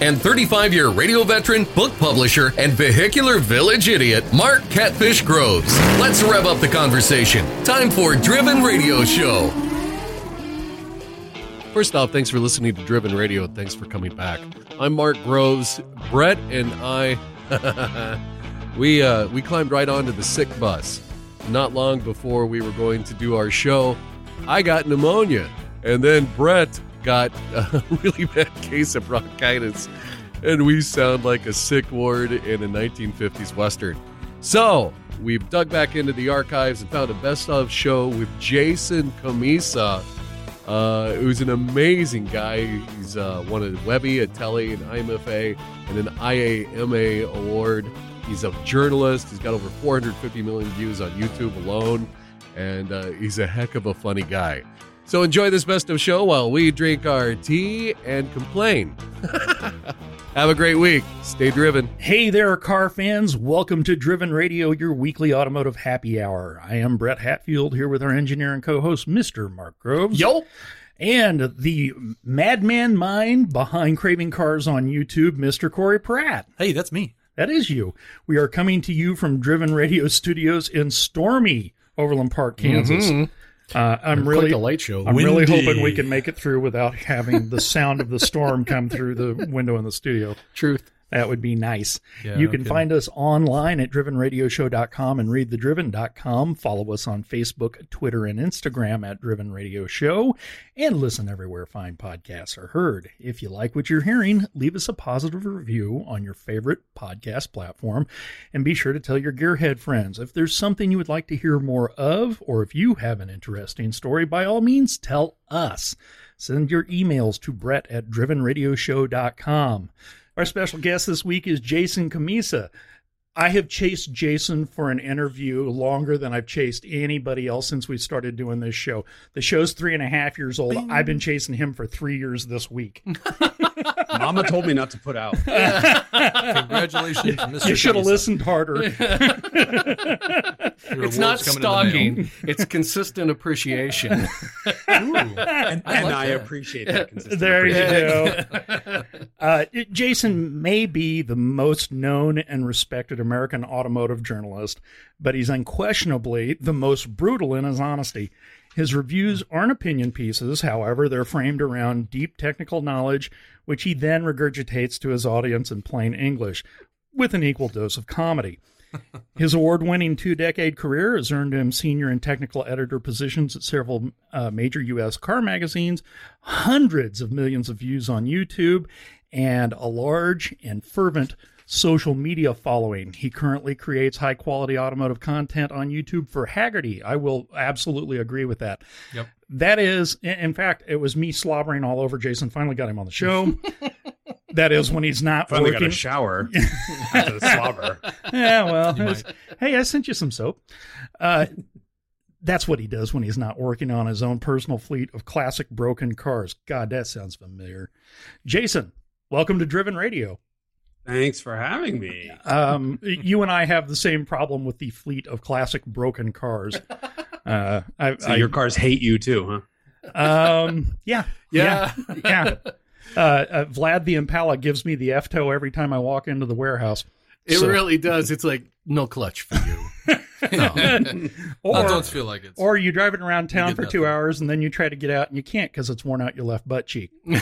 and 35 year radio veteran, book publisher, and vehicular village idiot, Mark Catfish Groves. Let's rev up the conversation. Time for Driven Radio Show. First off, thanks for listening to Driven Radio. Thanks for coming back. I'm Mark Groves. Brett and I, we uh, we climbed right onto the sick bus. Not long before we were going to do our show, I got pneumonia, and then Brett got a really bad case of bronchitis, and we sound like a sick ward in a 1950s western. So we've dug back into the archives and found a best of show with Jason Cammisa, uh, who's an amazing guy. He's uh, won a Webby, a Telly, an IMFA, and an IAMA award. He's a journalist. He's got over 450 million views on YouTube alone, and uh, he's a heck of a funny guy. So enjoy this best of show while we drink our tea and complain. Have a great week. Stay driven. Hey there, car fans. Welcome to Driven Radio, your weekly automotive happy hour. I am Brett Hatfield here with our engineer and co host, Mr. Mark Groves. Yo. And the madman mind behind Craving Cars on YouTube, Mr. Corey Pratt. Hey, that's me. That is you. We are coming to you from Driven Radio Studios in stormy Overland Park, Kansas. Mm-hmm. Uh, I'm really the light show. I'm really hoping we can make it through without having the sound of the storm come through the window in the studio. Truth. That would be nice. Yeah, you can kidding. find us online at drivenradioshow.com and readthedriven.com. Follow us on Facebook, Twitter, and Instagram at Driven Radio Show. And listen everywhere fine podcasts are heard. If you like what you're hearing, leave us a positive review on your favorite podcast platform. And be sure to tell your gearhead friends. If there's something you would like to hear more of, or if you have an interesting story, by all means, tell us. Send your emails to brett at drivenradioshow.com. Our special guest this week is Jason Cammisa. I have chased Jason for an interview longer than I've chased anybody else since we started doing this show. The show's three and a half years old. I've been chasing him for three years this week. Mama told me not to put out. Congratulations, Mr. You should have listened harder. It's not award's coming in the mail. stalking. it's consistent appreciation. And, and I appreciate that consistency. There you go. Uh, Jason may be the most known and respected American automotive journalist, but he's unquestionably the most brutal in his honesty. His reviews aren't opinion pieces, however, they're framed around deep technical knowledge, which he then regurgitates to his audience in plain English, with an equal dose of comedy. His award winning two decade career has earned him senior and technical editor positions at several uh, major U.S. car magazines, hundreds of millions of views on YouTube, and a large and fervent social media following. He currently creates high quality automotive content on YouTube for Hagerty. I will absolutely agree with that. Yep. That is, in- in fact, it was me slobbering all over Jason. Finally got him on the show. that is when he's not Finally got working. a shower after the slobber. Yeah, well, You hey, I sent you some soap. Uh, that's what he does when he's not working on his own personal fleet of classic broken cars. God, that sounds familiar. Jason, welcome to Driven Radio. Thanks for having me. Um, you and I have the same problem with the fleet of classic broken cars. Uh, I, So I- your cars hate you too, huh? um, yeah, yeah, yeah. Uh, uh, Vlad the Impala gives me the F toe every time I walk into the warehouse. It So- really does. It's like no clutch for you. Or, I don't feel like it. Or you driving around town get for nothing. two hours and then you try to get out and you can't because it's worn out your left butt cheek.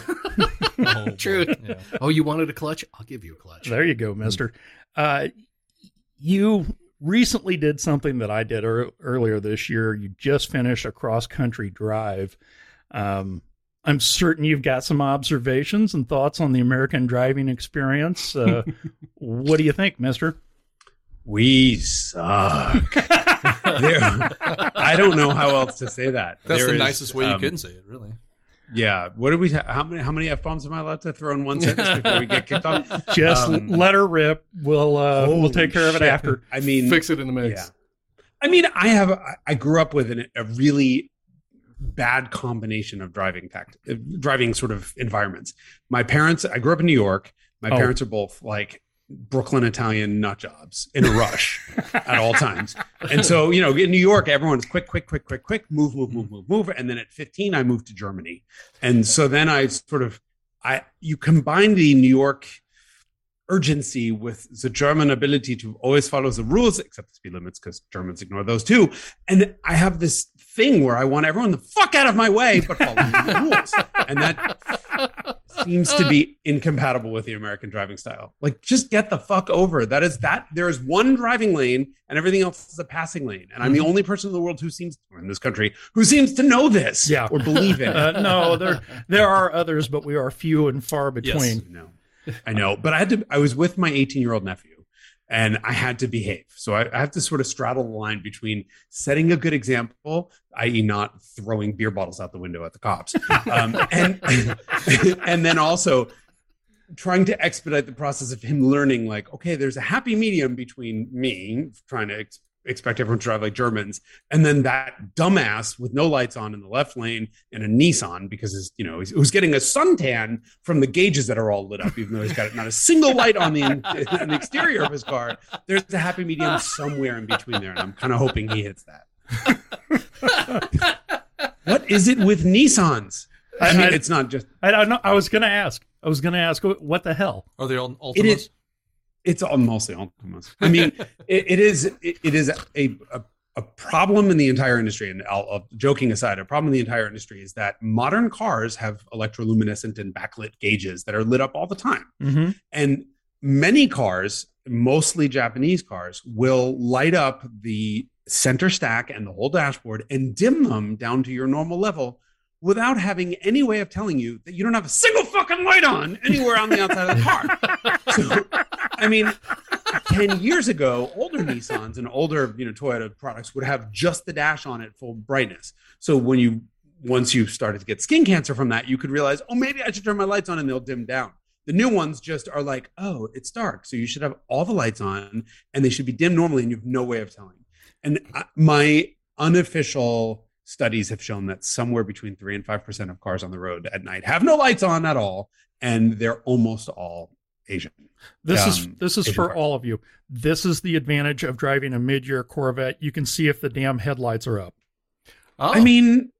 Oh, boy. Truth. Yeah. Oh, you wanted a clutch? I'll give you a clutch. There you go, mister. Uh, you recently did something that I did ear earlier this year. You just finished a cross country drive. Um, I'm certain you've got some observations and thoughts on the American driving experience. Uh, what do you think, mister? We suck. I don't know how else to say that. That's There the is, nicest way you um, can say it, really. Yeah. What did we? How many? How many f bombs am I allowed to throw in one sentence before we get kicked off? Just Um, let her rip. We'll uh, we'll take care of it after. I mean, Fix it in the mix. Yeah. I mean, I have I- I grew up with an, a really bad combination of driving tact, driving sort of environments. My parents, I grew up in New York. My Oh. parents are both like Brooklyn Italian nut jobs in a rush at all times. And so, you know, in New York, everyone's quick, quick, quick, quick, quick, move, move, move, move, move. And then at 15, I moved to Germany. And so then I sort of I you combine the New York urgency with the German ability to always follow the rules, except the speed limits, because Germans ignore those too. And I have this thing where I want everyone the fuck out of my way, but follow the rules. And that seems to be incompatible with the American driving style. Like, just get the fuck over. That is that there is one driving lane and everything else is a passing lane. And I'm the only person in the world who seems or in this country who seems to know this Yeah. or believe in it. Uh, no, there there are others, but we are few and far between. I know. I know. But I had to, I was with my 18 year old nephew and I had to behave. So I, I have to sort of straddle the line between setting a good example, i.e., not throwing beer bottles out the window at the cops, um, and, and then also trying to expedite the process of him learning, like, okay, there's a happy medium between me trying to ex- expect everyone to drive like Germans, and then that dumbass with no lights on in the left lane and a Nissan because his, you know, he's, who's getting a suntan from the gauges that are all lit up, even though he's got not a single light on the, on the exterior of his car. There's a happy medium somewhere in between there, and I'm kind of hoping he hits that. what is it with Nissans? I mean, I- it's not just I don't know. I was going to ask. I was going to ask, what the hell? Are they all Altimas? It is. It's all mostly Altimas. I mean, it, it is. It, it is a, a a problem in the entire industry. And I'll, I'll- joking aside, a problem in the entire industry is that modern cars have electroluminescent and backlit gauges that are lit up all the time. Mm-hmm. And many cars, mostly Japanese cars, will light up the center stack and the whole dashboard and dim them down to your normal level without having any way of telling you that you don't have a single fucking light on anywhere on the outside of the car. So, I mean, 10 years ago, older Nissans and older, you know, Toyota products would have just the dash on at full brightness. So when you once you started to get skin cancer from that, you could realize, oh, maybe I should turn my lights on and they'll dim down. The new ones just are like, oh, it's dark. So you should have all the lights on and they should be dim normally and you have no way of telling. And my unofficial studies have shown that somewhere between three and 5% of cars on the road at night have no lights on at all. And they're almost all Asian. This is Um, this is Asian for cars. all of you. This is the advantage of driving a mid-year Corvette. You can see if the damn headlights are up. Oh. I mean,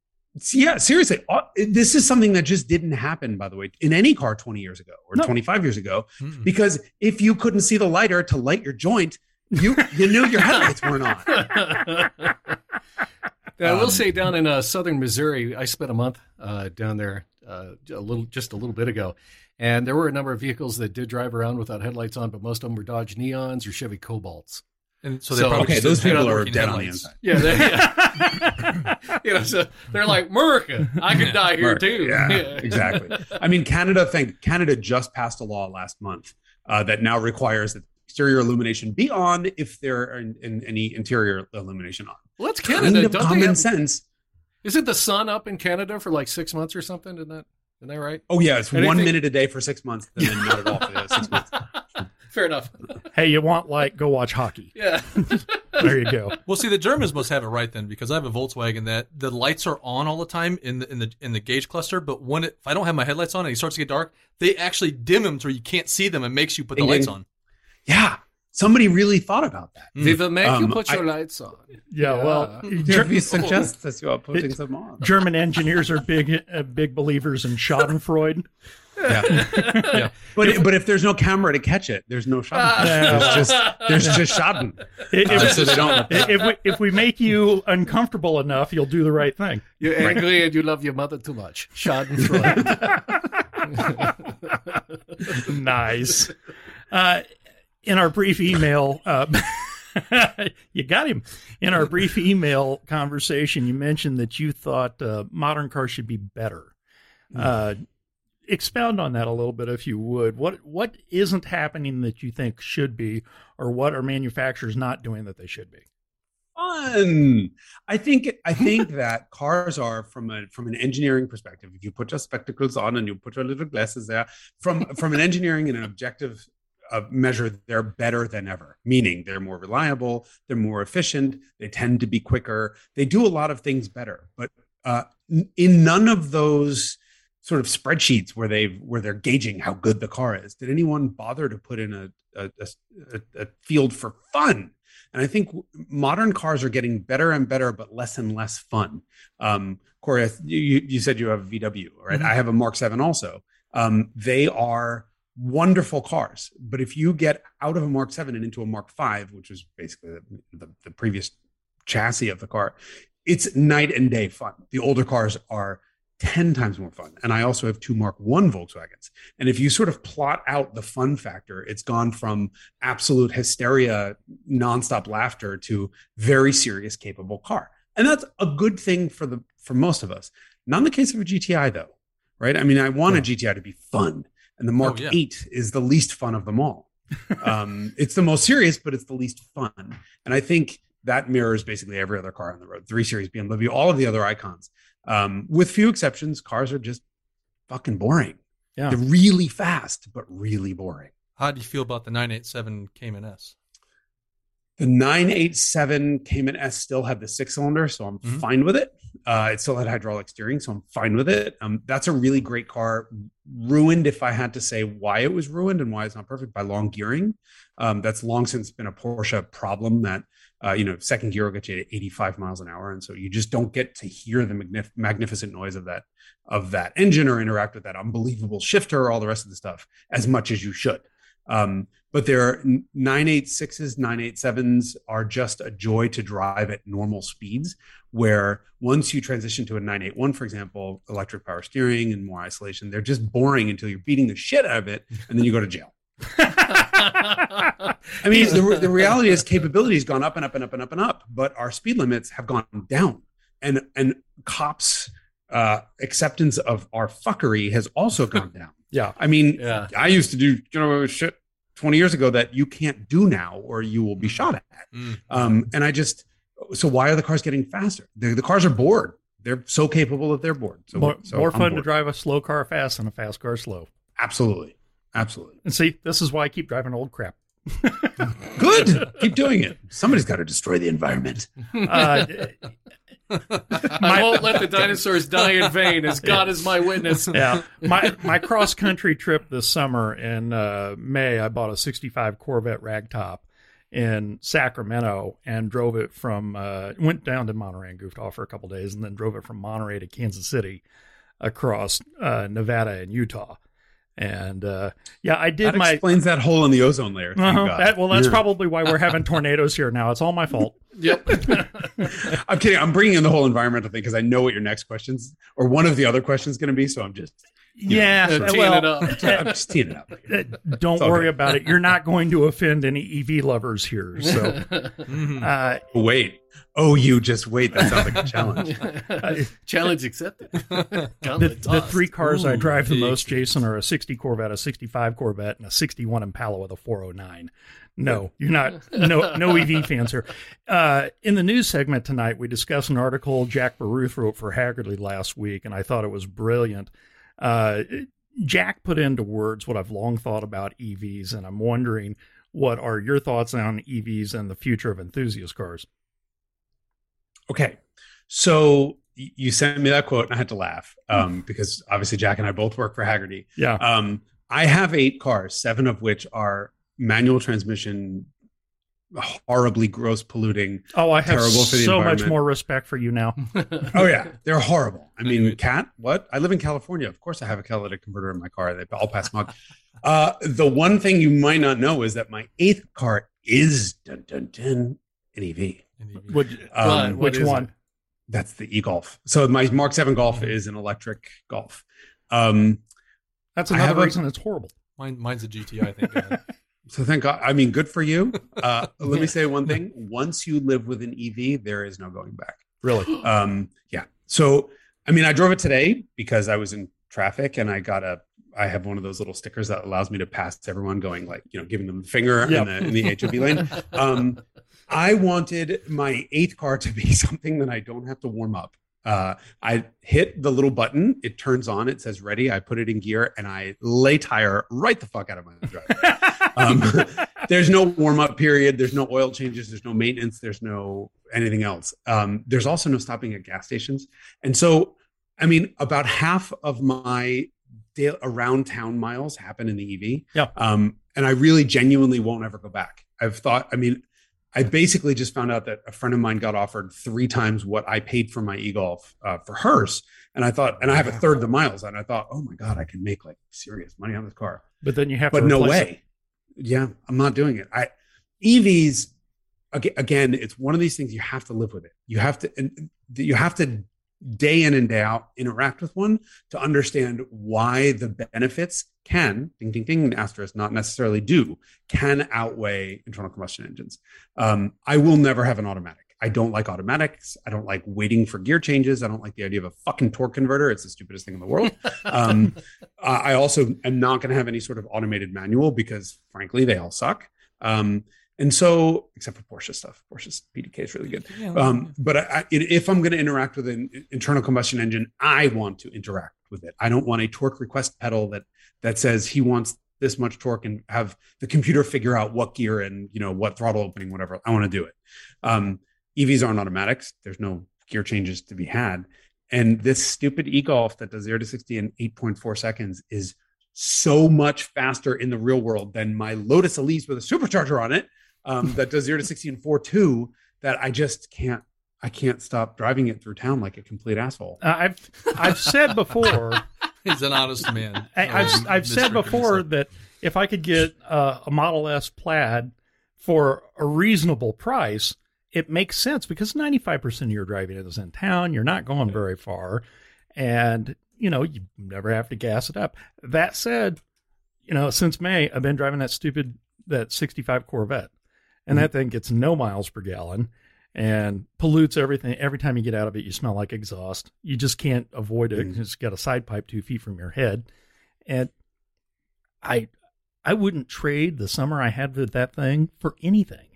yeah, seriously. uh, This is something that just didn't happen, by the way, in any car 20 years ago or No. 25 years ago. Hmm. Because if you couldn't see the lighter to light your joint, you you knew your headlights weren't on. I will Um, say down in uh, southern Missouri, I spent a month uh, down there uh, a little just a little bit ago, and there were a number of vehicles that did drive around without headlights on, but most of them were Dodge Neons or Chevy Cobalts. And so they So- probably Okay, those people are working dead on the headlights. inside. Yeah, they, you know, so they're like America. I could die here Right. too. Yeah, exactly. I mean, Canada, think Canada just passed a law last month uh, that now requires that exterior illumination be on if there are in, in any interior illumination on. Well, that's Kind Canada. of Don't they common have, sense. isn't the sun up in Canada for like six months or something? Isn't that isn't that right? Oh yeah, it's one minute a day for six months, and then not at all for the six months. Fair enough. hey, you want like Go watch hockey. Yeah. There you go. Well, see, the Germans must have it right then, because I have a Volkswagen that the lights are on all the time in the in the in the gauge cluster, but when it, if I don't have my headlights on and it starts to get dark, they actually dim them so you can't see them and makes you put the Ding, lights ding. on. Yeah, somebody really thought about that. Viva make you Um, put I- your lights on. Yeah, well, Ger- Ger- suggest that you are putting them on. German engineers are big uh, big believers in Schadenfreude. Yeah. yeah. But but if there's no camera to catch it, there's no shot. There's just there's just Schaden. If, Uh, so they don't. if we if we make you uncomfortable enough, you'll do the right thing. You're angry and you love your mother too much. Schadenfreude. nice. Uh, in our brief email, uh, you got him. In our brief email conversation, you mentioned that you thought uh, modern cars should be better. Uh, expound on that a little bit, if you would. What what isn't happening that you think should be, or what are manufacturers not doing that they should be? fun. I think I think that cars are from a from an engineering perspective. If you put your spectacles on and you put your little glasses there, from from an engineering and an objective uh, measure they're better than ever, meaning they're more reliable, they're more efficient, they tend to be quicker, they do a lot of things better. But uh, in none of those sort of spreadsheets where they where they're gauging how good the car is, did anyone bother to put in a a, a, a field for fun? And I think modern cars are getting better and better, but less and less fun. Um, Corey, you, you said you have a VW, right? Mm-hmm. I have a Mark 7 also. Um, they are wonderful cars. But if you get out of a Mark 7 and into a Mark 5, which was basically the, the, the previous chassis of the car, it's night and day fun. The older cars are 10 times more fun. And I also have two Mark 1 Volkswagens. And if you sort of plot out the fun factor, it's gone from absolute hysteria, nonstop laughter to very serious, capable car. And that's a good thing for the for most of us. Not in the case of a GTI though, right? I mean, I want yeah. a GTI to be fun. And the Mark oh, yeah. 8 is the least fun of them all. um, it's the most serious, but it's the least fun. And I think that mirrors basically every other car on the road 3 Series, BMW, all of the other icons. Um, with few exceptions, cars are just fucking boring. Yeah. They're really fast, but really boring. How do you feel about the 987 Cayman S? The 987 Cayman S still had the six cylinder, so I'm mm-hmm. fine with it. Uh, it still had hydraulic steering, so I'm fine with it. Um, that's a really great car. Ruined, if I had to say why it was ruined and why it's not perfect, by long gearing. Um, that's long since been a Porsche problem that, uh, you know, second gear will get you to 85 miles an hour. And so you just don't get to hear the magnif- magnificent noise of that, of that engine or interact with that unbelievable shifter, or all the rest of the stuff as much as you should. Um, but their 986s, 987s are just a joy to drive at normal speeds. Where once you transition to a 981, for example, electric power steering and more isolation, they're just boring until you're beating the shit out of it, and then you go to jail. I mean, the, the reality is capability has gone up and up and up and up and up, but our speed limits have gone down, and and cops' uh, acceptance of our fuckery has also gone down. Yeah. I mean, yeah. I used to do, you know, shit 20 years ago that you can't do now or you will be shot at. Mm. Um, and I just, so why are the cars getting faster? The, the cars are bored. They're so capable that they're bored. So more, so more fun to drive a slow car fast than a fast car slow. Absolutely. Absolutely. And see, this is why I keep driving old crap. Good. Keep doing it. Somebody's got to destroy the environment. Uh, I won't let the dinosaurs die in vain, as God is my witness. yeah, my my cross country trip this summer in uh, May, I bought a '65 Corvette ragtop in Sacramento and drove it from uh, went down to Monterey and goofed off for a couple days, and then drove it from Monterey to Kansas City across uh, Nevada and Utah. And uh, yeah, I did that my explains that hole in the ozone layer. Uh-huh. That, well, that's yeah. probably why we're having tornadoes here now. It's all my fault. yep. I'm kidding. I'm bringing in the whole environmental thing because I know what your next questions or one of the other questions is going to be. So I'm just yeah, know, well, I'm just teeing it up. Uh, don't worry good. about it. You're not going to offend any EV lovers here. So mm-hmm. uh, wait. Oh, you just wait. That sounds like a challenge. Uh, challenge accepted. the, the, three cars Ooh, I drive the most, Jason, are a 60 Corvette, a 65 Corvette, and a 61 Impala with a 409. No, you're not. No, no EV fans here. Uh, in the news segment tonight, we discussed an article Jack Baruth wrote for Hagerty last week, and I thought it was brilliant. Uh, Jack put into words what I've long thought about EVs, and I'm wondering what are your thoughts on EVs and the future of enthusiast cars? Okay. So you sent me that quote and I had to laugh um, because obviously Jack and I both work for Hagerty. Yeah. Um, I have eight cars, seven of which are manual transmission, horribly gross polluting. Oh, I have so much more respect for you now. oh yeah, they're horrible. I mean, cat. What? I live in California. Of course, I have a catalytic converter in my car. They all pass smog. Uh, the one thing you might not know is that my eighth car is dun, dun, dun, an EV. Which, um, which one? It? That's the e Golf. So my Mark Seven Golf mm-hmm. is an electric Golf. Um, That's another reason a, it's horrible. Mine, mine's a GTI. I think. so thank God. I mean, good for you. Uh, let me say one thing: once you live with an EV, there is no going back. Really? Um, yeah. So I mean, I drove it today because I was in traffic and I got a I have one of those little stickers that allows me to pass everyone going like, you know, giving them the finger yep. in, the, in the HOV lane. Um, I wanted my eighth car to be something that I don't have to warm up. Uh, I hit the little button, it turns on, it says ready. I put it in gear and I lay tire right the fuck out of my driver. Um, there's no warm up period. There's no oil changes. There's no maintenance. There's no anything else. Um, there's also no stopping at gas stations. And so, I mean, about half of my day, around town miles happen in the EV. Yeah. Um, and I really genuinely won't ever go back. I've thought, I mean, I basically just found out that a friend of mine got offered three times what I paid for my e-golf uh, for hers. And I thought, and I have a third of the miles. And I thought, oh my God, I can make like serious money on this car. But then you have But to no replace it. Yeah, I'm not doing it. I EVs again, it's one of these things you have to live with it. You have to you have to day in and day out interact with one to understand why the benefits can ding ding ding asterisk not necessarily do can outweigh internal combustion engines. Um, I will never have an automatic. I don't like automatics. I don't like waiting for gear changes. I don't like the idea of a fucking torque converter. It's the stupidest thing in the world. Um, I also am not going to have any sort of automated manual because, frankly, they all suck. Um, and so, except for Porsche stuff, Porsche's PDK is really good. Um, but I, I, if I'm going to interact with an internal combustion engine, I want to interact with it. I don't want a torque request pedal that that says he wants this much torque and have the computer figure out what gear and you know what throttle opening, whatever. I want to do it. Um, EVs aren't automatics. There's no gear changes to be had. And this stupid e-golf that does zero to 60 in 8.4 seconds is so much faster in the real world than my Lotus Elise with a supercharger on it um, that does zero to 60 in 4.2 that I just can't, I can't stop driving it through town like a complete asshole. Uh, I've I've said before. He's an honest man. I, I've Um, I've said before Grimsley. that if I could get uh, a Model S Plaid for a reasonable price, it makes sense because 95% of your driving is in town. You're not going very far, and you know you never have to gas it up. That said, you know since May I've been driving that stupid that 65 Corvette, and mm-hmm. that thing gets no miles per gallon. And pollutes everything. Every time you get out of it, you smell like exhaust. You just can't avoid it. 'cause It's got a side pipe two feet from your head and I I wouldn't trade the summer I had with that thing for anything.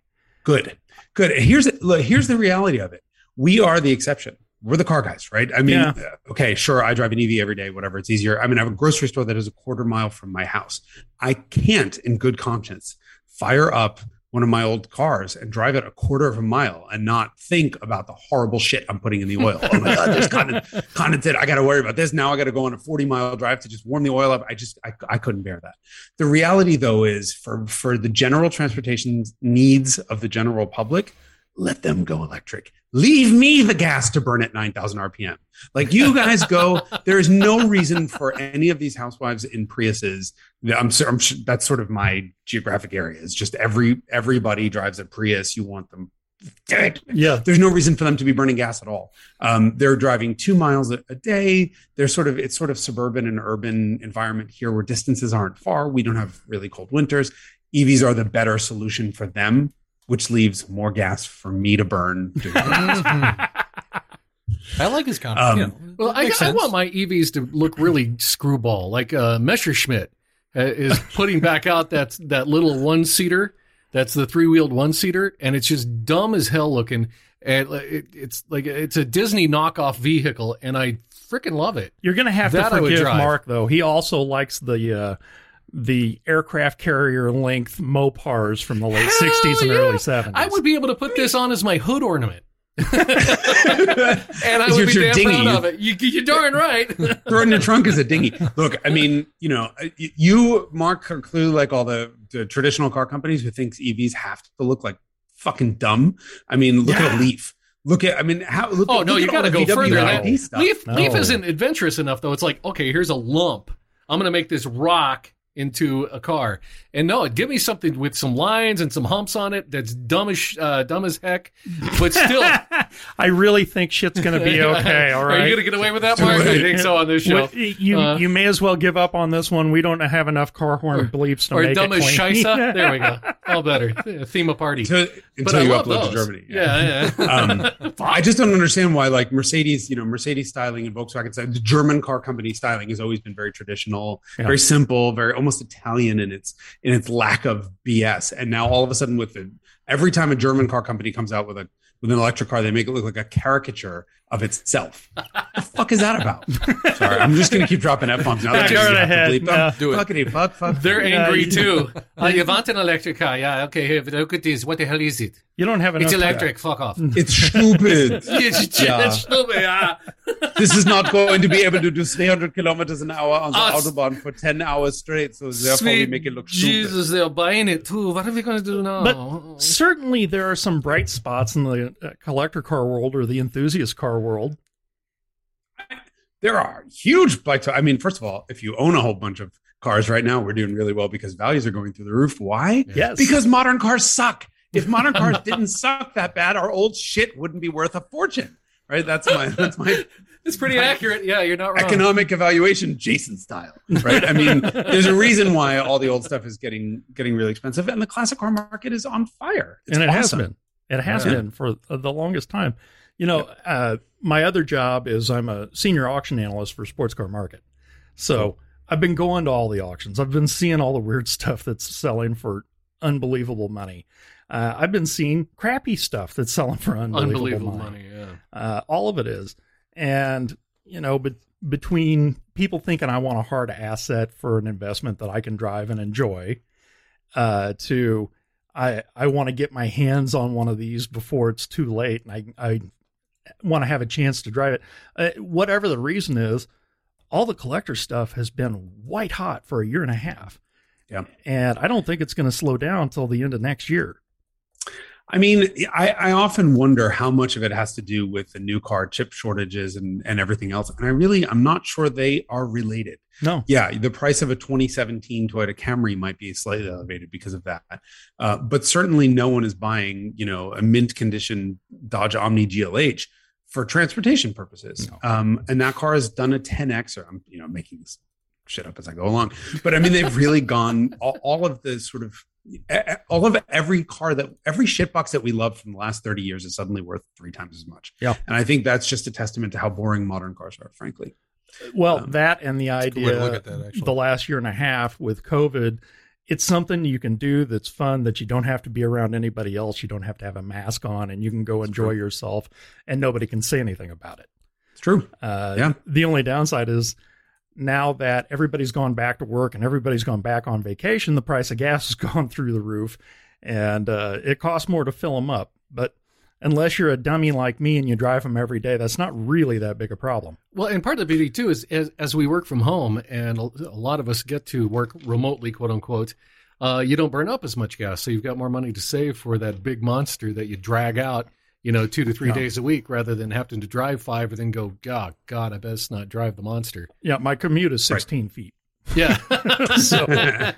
Good, good. Here's look, here's the reality of it. We are the exception. We're the car guys, right? I mean, Yeah. uh, okay, sure, I drive an EV every day, whatever. It's easier. I mean, I have a grocery store that is a quarter mile from my house. I can't, in good conscience, fire up one of my old cars and drive it a quarter of a mile and not think about the horrible shit I'm putting in the oil. Oh my god, there's condensate. condensate. I got to worry about this. Now I got to go on a 40 mile drive to just warm the oil up. I just I, I couldn't bear that. The reality though is for for the general transportation needs of the general public, let them go electric. Leave me the gas to burn at 9,000 RPM. Like you guys go. there is no reason for any of these housewives in Priuses. I'm, I'm sure that's sort of my geographic area. It's just every everybody drives a Prius. You want them. Yeah. There's no reason for them to be burning gas at all. Um, they're driving two miles a, a day. They're sort of it's sort of suburban and urban environment here where distances aren't far. We don't have really cold winters. EVs are the better solution for them, which leaves more gas for me to burn. I like his comment. Um, yeah. Well, I, Makes I want my EVs to look really screwball, like uh, Messerschmitt uh, is putting back out that that little one seater. That's the three wheeled one seater, and it's just dumb as hell looking. And it, it's like it's a Disney knockoff vehicle, and I freaking love it. You're going to have That to I would forgive drive. Mark though. He also likes the uh, the aircraft carrier length Mopars from the late Hell 60s and yeah. early 70s. I would be able to put this on as my hood ornament. and I would be your damn dinghy. proud of it. You, you're darn right. Throw it in your trunk as a dinghy. Look, I mean, you know, you, Mark, are clearly like all the, the traditional car companies who thinks EVs have to look like fucking dumb. I mean, look at a Leaf. Look at, I mean, how? Look, Oh no, look you at all got to go VW further. ID That- stuff. Leaf, No. Leaf isn't adventurous enough though. It's like okay, here's a lump. I'm going to make this rock into a car, and no, give me something with some lines and some humps on it that's dumb as uh, dumb as heck, but still. I really think shit's going to be okay. All right, Are you going to get away with that, Mark? I think so on this show. Well, you Uh, you may as well give up on this one. We don't have enough car horn bleeps to or make dumb it as clean. Shisa. There we go. All better. Theme a party. Until, but until you love upload to. Germany. Yeah, yeah. um, I just don't understand why, like Mercedes, you know, Mercedes styling and Volkswagen styling, the German car company styling has always been very traditional, Yeah. very simple, very almost Italian in its in its lack of BS. And now all of a sudden, with the Every time a German car company comes out with a with an electric car, they make it look like a caricature of itself. the fuck is that about? Sorry, I'm just gonna keep dropping f bombs now. Yeah, that go you right ahead. No. Do it. Fuckity fuck fuck. They're angry you- too. You want an electric car? Yeah, okay. Here, look at this. What the hell is it? You don't have enough. It's electric. Fuck off. It's stupid. It's Yeah. stupid, yeah. this is not going to be able to do 300 kilometers an hour on the Ah, autobahn for 10 hours straight. So therefore, we Sweet make it look stupid. Jesus, they're buying it too. What are we going to do now? But certainly there are some bright spots in the uh, collector car world or the enthusiast car world. There are huge bites. I mean, first of all, if you own a whole bunch of cars right now, we're doing really well because values are going through the roof. Why? Yes. Because modern cars suck. If modern cars didn't suck that bad, our old shit wouldn't be worth a fortune. Right? That's my that's my it's pretty accurate. Yeah, you're not wrong. economic evaluation Jason style. Right? I mean, there's a reason why all the old stuff is getting getting really expensive and the classic car market is on fire. It's and it has been. It has Yeah. been for the longest time. You know, uh, my other job is I'm a senior auction analyst for Sports Car Market. So I've been going to all the auctions. I've been seeing all the weird stuff that's selling for unbelievable money. Uh, I've been seeing crappy stuff that's selling for unbelievable, Unbelievable money. money. Yeah. Uh, all of it is. And, you know, but between people thinking I want a hard asset for an investment that I can drive and enjoy, uh, to I I want to get my hands on one of these before it's too late, and I I want to have a chance to drive it. Uh, whatever the reason is, all the collector stuff has been white hot for a year and a half. Yeah. and I don't think it's going to slow down until the end of next year. I mean, I, I often wonder how much of it has to do with the new car chip shortages and, and everything else. And I really, I'm not sure they are related. No, Yeah, the price of a 2017 Toyota Camry might be slightly elevated because of that. Uh, but certainly no one is buying, you know, a mint condition Dodge Omni GLH for transportation purposes. No. Um, and that car has done a 10X, or I'm, you know, making this shit up as I go along. But I mean, they've really gone all, all of the sort of all of every car that every shitbox that we love from the last 30 years is suddenly worth three times as much. Yeah. And I think that's just a testament to how boring modern cars are, frankly. well, Um, that and the a good way to idea look at that, actually. the last year and a half with COVID, it's something you can do that's fun that you don't have to be around anybody else. You don't have to have a mask on, and you can go enjoy yourself, and nobody can say anything about it. It's true. Uh, Yeah. The only downside is now that everybody's gone back to work and everybody's gone back on vacation, the price of gas has gone through the roof, and uh, it costs more to fill them up. But unless you're a dummy like me and you drive them every day, that's not really that big a problem. Well, and part of the beauty too is as, as we work from home, and a lot of us get to work remotely, quote unquote. Uh, you don't burn up as much gas, so you've got more money to save for that big monster that you drag out, you know, two to three Yeah. days a week, rather than having to drive five and then go, God, God, I best not drive the monster. Yeah, my commute is 16 feet. Yeah, so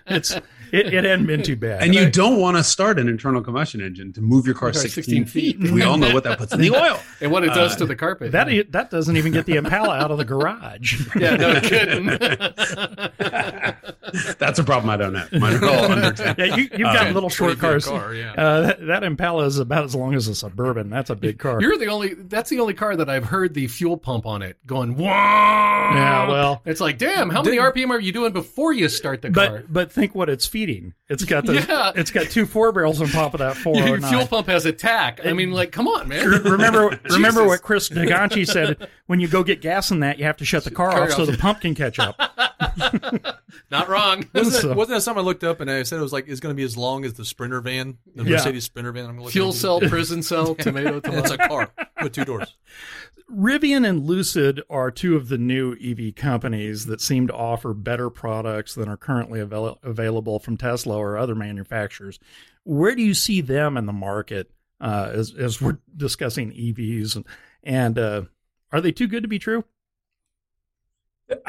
it's it, it hadn't been too bad. And you don't want to start an internal combustion engine to move your car Car 16, 16 feet. feet. We all know what that puts in the oil. and what it does Uh, to the carpet. that that doesn't even get the Impala out of the garage. yeah, no kidding. That's a problem I don't have. Mine are all under 10. Yeah, you, you've got Uh, little short cars. car, yeah. Uh, that, that Impala is about as long as a suburban. That's a big car. You're the only. That's the only car that I've heard the fuel pump on it going. Whoa! yeah, well, It's like, damn, how many RPM are you doing before you start the car? but but think what it's feeding. It's got the Yeah. it's got two four barrels on top of that four Your nine. fuel pump has a tack. I mean, like, come on, man. remember remember what Chris Naganchi said when you go get gas in that you have to shut the car Car off so the pump can catch up. Not wrong. Wasn't, So- that, wasn't that something I looked up and I said it was like it's going to be as long as the Sprinter van, the Yeah. Mercedes Sprinter van? I'm going to Fuel cell, prison cell, tomato, It's a car with two doors. Rivian and Lucid are two of the new EV companies that seem to offer better products than are currently avail- available from Tesla or other manufacturers. Where do you see them in the market uh, as, as we're discussing EVs? And, and uh, are they too good to be true?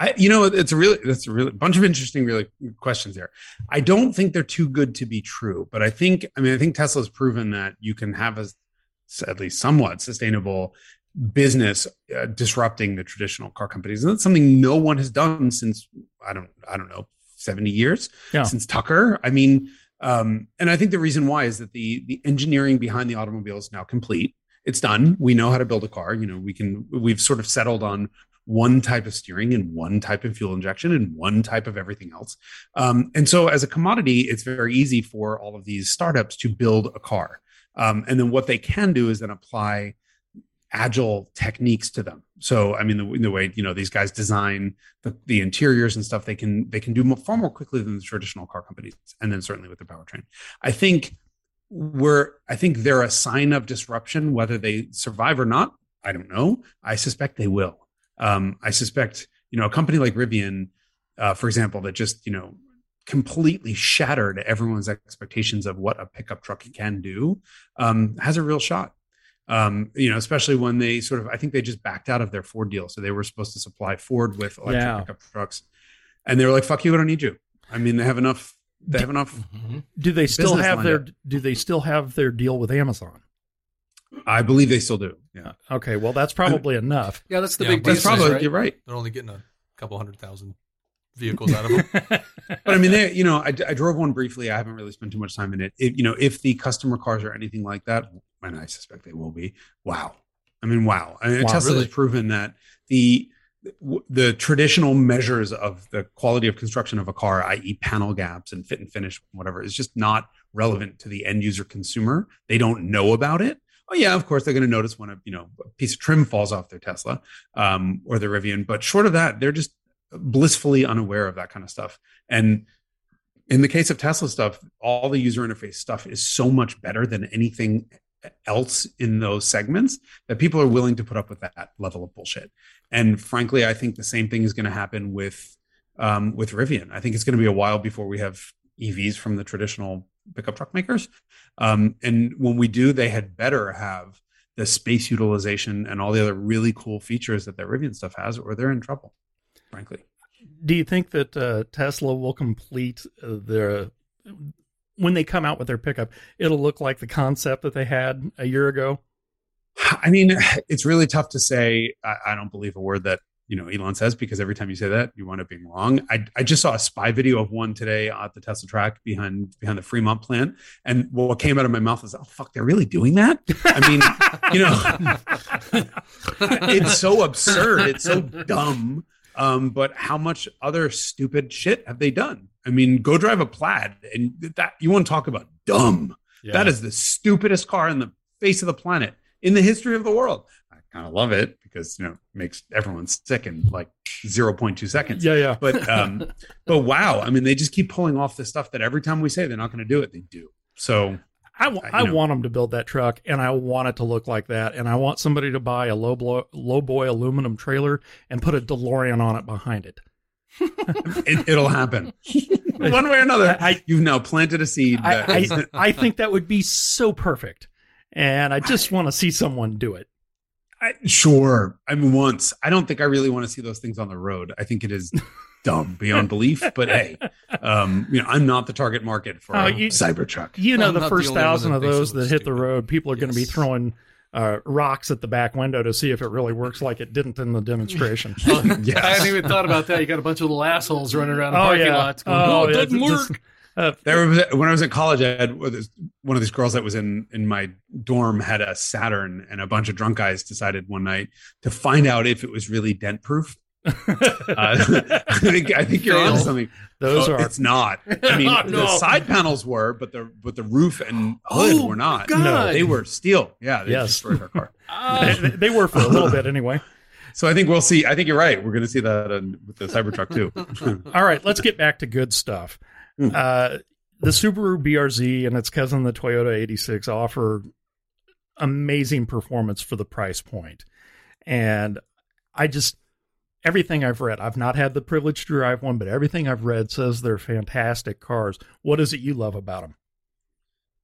I, you know, it's a really, that's a really bunch of interesting, really questions there. I don't think they're too good to be true, but I think, I mean, I think Tesla's proven that you can have a, at least somewhat sustainable business uh, disrupting the traditional car companies. And that's something no one has done since, I don't, I don't know, 70 years Yeah. since Tucker. I mean, um, and I think the reason why is that the, the engineering behind the automobile is now complete. It's done. We know how to build a car. You know, we can, we've sort of settled on one type of steering and one type of fuel injection and one type of everything else. Um, and so, as a commodity, it's very easy for all of these startups to build a car. Um, and then what they can do is then apply agile techniques to them. So, I mean, the, the, way you know these guys design the, the interiors and stuff, they can they can do far more quickly than the traditional car companies, and then certainly with the powertrain. I think we're I think they're a sign of disruption, whether they survive or not. I don't know. I suspect they will. Um, I suspect, you know, a company like Rivian, uh, for example, that just, you know, completely shattered everyone's expectations of what a pickup truck can do, um, has a real shot. Um, you know, especially when they sort of, I think they just backed out of their Ford deal. So they were supposed to supply Ford with electric yeah. pickup trucks. And they were like, fuck you, I don't need you. I mean, they have enough, they have enough. Mm-hmm. Do they still have their, up. do they still have their deal with Amazon? I believe they still do. Yeah. Okay. Well, that's probably I, enough. Yeah, that's the yeah, big. That's probably right? you're right. They're only getting a couple hundred thousand vehicles out of them. but I mean, they, you know, I, I, drove one briefly. I haven't really spent too much time in it. If, you know, if the customer cars are anything like that, and I suspect they will be. Wow. I mean, wow. I mean, wow, Tesla really? has proven that the the traditional measures of the quality of construction of a car, i.e., panel gaps and fit and finish, whatever, is just not relevant to the end user consumer. They don't know about it oh yeah, of course they're going to notice when a you know a piece of trim falls off their Tesla um, or their Rivian. But short of that, they're just blissfully unaware of that kind of stuff. And in the case of Tesla stuff, all the user interface stuff is so much better than anything else in those segments that people are willing to put up with that level of bullshit. And frankly, I think the same thing is going to happen with um, with Rivian. I think it's going to be a while before we have EVs from the traditional pickup truck makers. Um, and when we do, they had better have the space utilization and all the other really cool features that their Rivian stuff has, or they're in trouble, frankly. Do you think that uh, Tesla will complete uh, their when they come out with their pickup? It'll look like the concept that they had a year ago. I mean, it's really tough to say. I, I don't believe a word that you know Elon says because every time you say that you wind up being wrong. I, I just saw a spy video of one today at the Tesla track behind behind the Fremont plant, and what came out of my mouth was, "Oh fuck, they're really doing that." I mean, you know, it's so absurd, it's so dumb. Um, but how much other stupid shit have they done? I mean, go drive a plaid, and that you want to talk about dumb? Yeah. That is the stupidest car in the face of the planet in the history of the world I kind of love it because you know it makes everyone sick in like 0.2 seconds. Yeah, yeah. But um, but wow, I mean, they just keep pulling off this stuff that every time we say they're not going to do it, they do. So I, w- uh, I want them to build that truck, and I want it to look like that, and I want somebody to buy a low blow, low boy aluminum trailer and put a DeLorean on it behind it. it will happen one way or another. I, You've now planted a seed. I, I, I think that would be so perfect, and I just want to see someone do it. I, sure. I mean, once. I don't think I really want to see those things on the road. I think it is dumb beyond belief. But hey, um, you know, I'm not the target market for uh, a you, Cybertruck. You know, well, the first the thousand of those that hit the road, people are yes. going to be throwing uh, rocks at the back window to see if it really works like it didn't in the demonstration. yes. I hadn't even thought about that. You got a bunch of little assholes running around the oh, parking yeah. lots going, oh, oh, it doesn't work. Uh, there was when I was in college, I had one of these girls that was in in my dorm had a Saturn, and a bunch of drunk guys decided one night to find out if it was really dent proof. uh, I think I think you're on something. Those oh, are it's not. I mean, no. the side panels were, but the but the roof and hood oh, were not. God. No, they were steel. Yeah, they yes. destroyed our car. they, they were for a little bit anyway. So I think we'll see. I think you're right. We're going to see that with the Cybertruck too. All right, let's get back to good stuff. Hmm. Uh, the Subaru BRZ and its cousin, the Toyota 86, offer amazing performance for the price point. And I just, everything I've read, I've not had the privilege to drive one, but everything I've read says they're fantastic cars. What is it you love about them?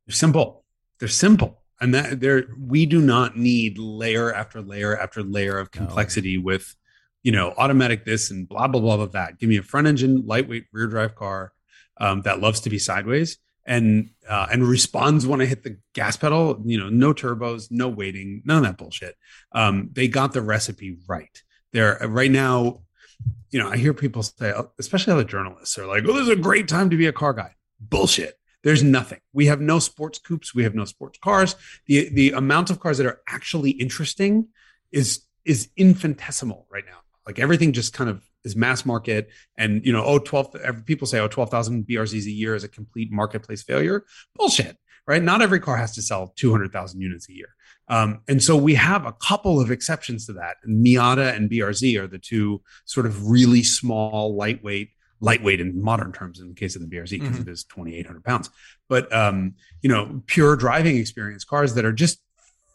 They're simple. They're simple. And that they're, we do not need layer after layer after layer of complexity no. with, you know, automatic this and blah, blah, blah, blah, that. Give me a front engine, lightweight rear drive car um, that loves to be sideways and uh, and responds when I hit the gas pedal. You know, no turbos, no waiting, none of that bullshit. Um, they got the recipe right. They're right now. You know, I hear people say, especially other journalists, are like, "Oh, this is a great time to be a car guy." Bullshit. There's nothing. We have no sports coupes. We have no sports cars. The the amount of cars that are actually interesting is is infinitesimal right now. Like everything just kind of is mass market. And, you know, oh, 12, people say, oh, 12,000 BRZs a year is a complete marketplace failure. Bullshit, right? Not every car has to sell 200,000 units a year. Um, and so we have a couple of exceptions to that. And Miata and BRZ are the two sort of really small, lightweight, lightweight in modern terms in the case of the BRZ because mm-hmm. it is 2,800 pounds. But um, you know, pure driving experience cars that are just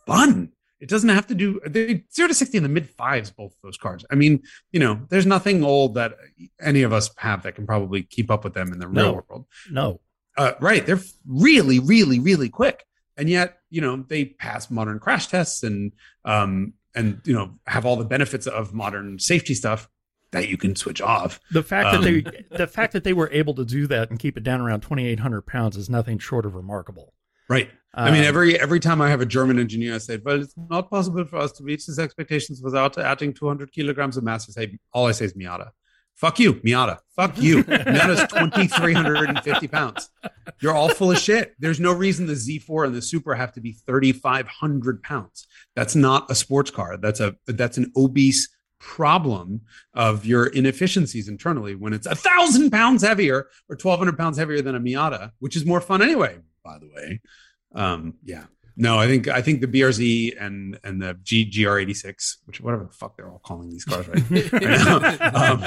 fun. It doesn't have to do they, zero to sixty in the mid fives. Both those cars. I mean, you know, there's nothing old that any of us have that can probably keep up with them in the no. real world. No, uh, right? They're really, really, really quick and yet you know they pass modern crash tests and um and you know have all the benefits of modern safety stuff that you can switch off. The fact um, that they um, the fact that they were able to do that and keep it down around 2800 pounds is nothing short of remarkable. Right. I mean, um, every every time I have a German engineer, I say, "Well, it's not possible for us to reach these expectations without adding 200 kilograms of mass." I say, all I say is Miata. Fuck you, Miata. Fuck you. Miata's 2,350 pounds. You're all full of shit. There's no reason the Z4 and the Supra have to be 3,500 pounds. That's not a sports car. That's a that's an obese problem of your inefficiencies internally when it's a thousand pounds heavier or 1,200 pounds heavier than a Miata, which is more fun anyway. By the way, um, yeah, no, I think I think the BRZ and and the G, GR86, which whatever the fuck they're all calling these cars right, right now, um,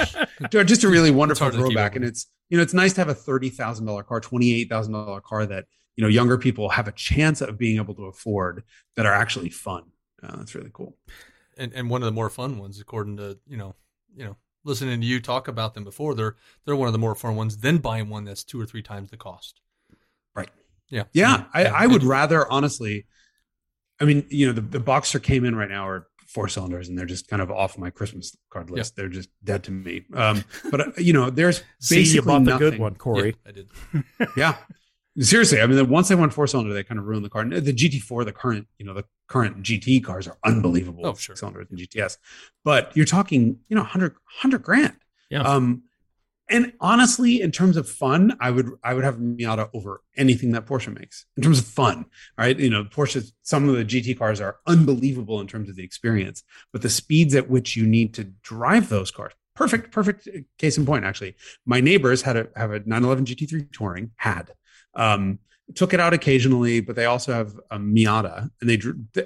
are just a really wonderful throwback. And it's you know it's nice to have a thirty thousand dollar car, twenty eight thousand dollar car that you know younger people have a chance of being able to afford that are actually fun. Uh, that's really cool. And and one of the more fun ones, according to you know you know listening to you talk about them before, they're they're one of the more fun ones than buying one that's two or three times the cost. Right. Yeah. Yeah. I, I would rather honestly, I mean, you know, the, the Boxster Cayman right now are four cylinders and they're just kind of off my Christmas card list. They're just dead to me. Um, but uh, you know, there's basically See, you bought the good one, Corey. Yeah, I did. yeah. Seriously, I mean, once they went four cylinder, they kind of ruined the car. The GT4, the current, you know, the current GT cars are unbelievable. Oh, sure. Cylinders and GTS, but you're talking, you know, 100, 100 grand. Yeah. Um, and honestly, in terms of fun, I would I would have Miata over anything that Porsche makes in terms of fun. Right, you know, Porsche. Some of the GT cars are unbelievable in terms of the experience, but the speeds at which you need to drive those cars. Perfect, perfect case in point. Actually, my neighbors had a have a 911 GT3 touring had. Um, took it out occasionally, but they also have a Miata, and they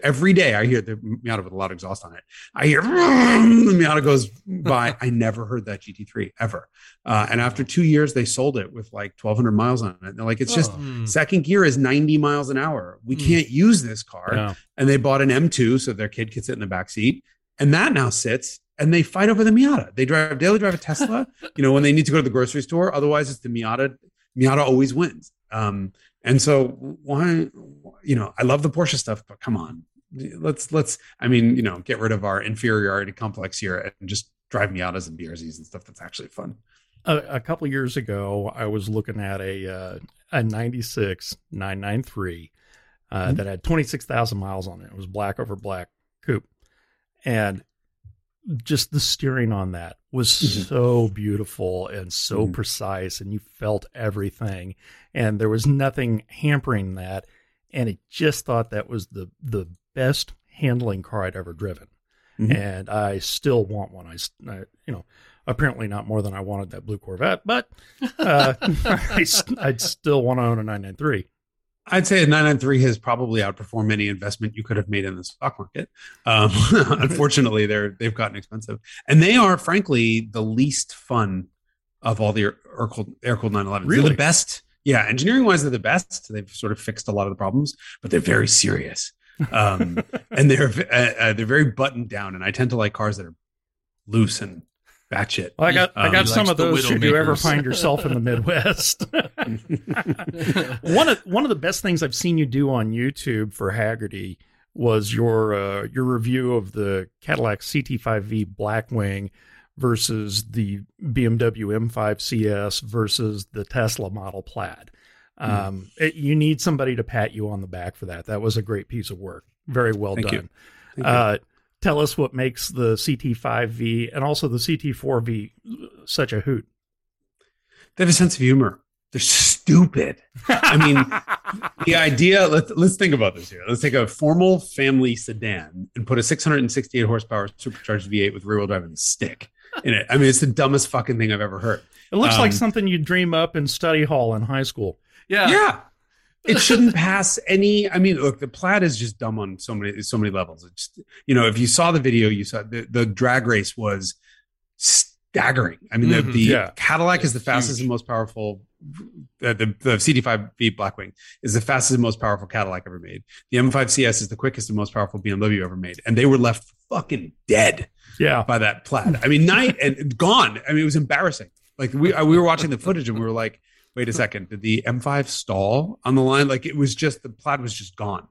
every day I hear the Miata with a lot of exhaust on it. I hear the Miata goes by. I never heard that GT3 ever. Uh, and after two years, they sold it with like 1,200 miles on it. And they're like, it's just oh. second gear is 90 miles an hour. We mm. can't use this car. Yeah. And they bought an M2 so their kid could sit in the back seat, and that now sits. And they fight over the Miata. They drive daily drive a Tesla, you know, when they need to go to the grocery store. Otherwise, it's the Miata. Miata always wins. Um, and so why, you know, I love the Porsche stuff, but come on, let's let's. I mean, you know, get rid of our inferiority complex here and just drive Miatas and BRZs and stuff that's actually fun. A, a couple years ago, I was looking at a uh, a '96 993 uh, mm-hmm. that had 26,000 miles on it. It was black over black coupe, and just the steering on that was mm-hmm. so beautiful and so mm-hmm. precise and you felt everything and there was nothing hampering that and it just thought that was the the best handling car I'd ever driven mm-hmm. and I still want one I, I, you know apparently not more than I wanted that blue Corvette but uh, I, I'd still want to own a 993 I'd say a 993 has probably outperformed any investment you could have made in the stock market. Um, unfortunately, they're they've gotten expensive, and they are frankly the least fun of all the air cooled air cooled 911s. Really? They're the best. Yeah, engineering wise, they're the best. They've sort of fixed a lot of the problems, but they're very serious, um, and they're uh, uh, they're very buttoned down. And I tend to like cars that are loose and batshit. Well, I got um, I got some of those should you ever find yourself in the Midwest. one of one of the best things I've seen you do on YouTube for Hagerty was your uh, your review of the Cadillac CT5V Blackwing versus the BMW M5 CS versus the Tesla Model Plaid. Hmm. Um, mm. it, you need somebody to pat you on the back for that. That was a great piece of work. Very well Thank done. Uh, tell us what makes the CT5V and also the CT4V such a hoot. They have a sense of humor. They're stupid. I mean, the idea, let's, let's think about this here. Let's take a formal family sedan and put a 668 horsepower supercharged V8 with rear wheel drive and the stick. In it. I mean, it's the dumbest fucking thing I've ever heard. It looks like Um, something you'd dream up in study hall in high school. Yeah. Yeah. It shouldn't pass any. I mean, look, the plaid is just dumb on so many so many levels. It's just, you know, if you saw the video, you saw the, the drag race was staggering. I mean, Mhm. the, the Yeah. Cadillac is the Huge. fastest and most powerful. Uh, the, the CT5V Blackwing is the fastest and most powerful Cadillac ever made. The M5 CS is the quickest and most powerful BMW ever made, and they were left fucking dead Yeah. by that plaid. I mean, night and gone. I mean, it was embarrassing. Like we uh, we were watching the footage and we were like, wait a second, did the M5 stall on the line? Like it was just the plaid was just gone.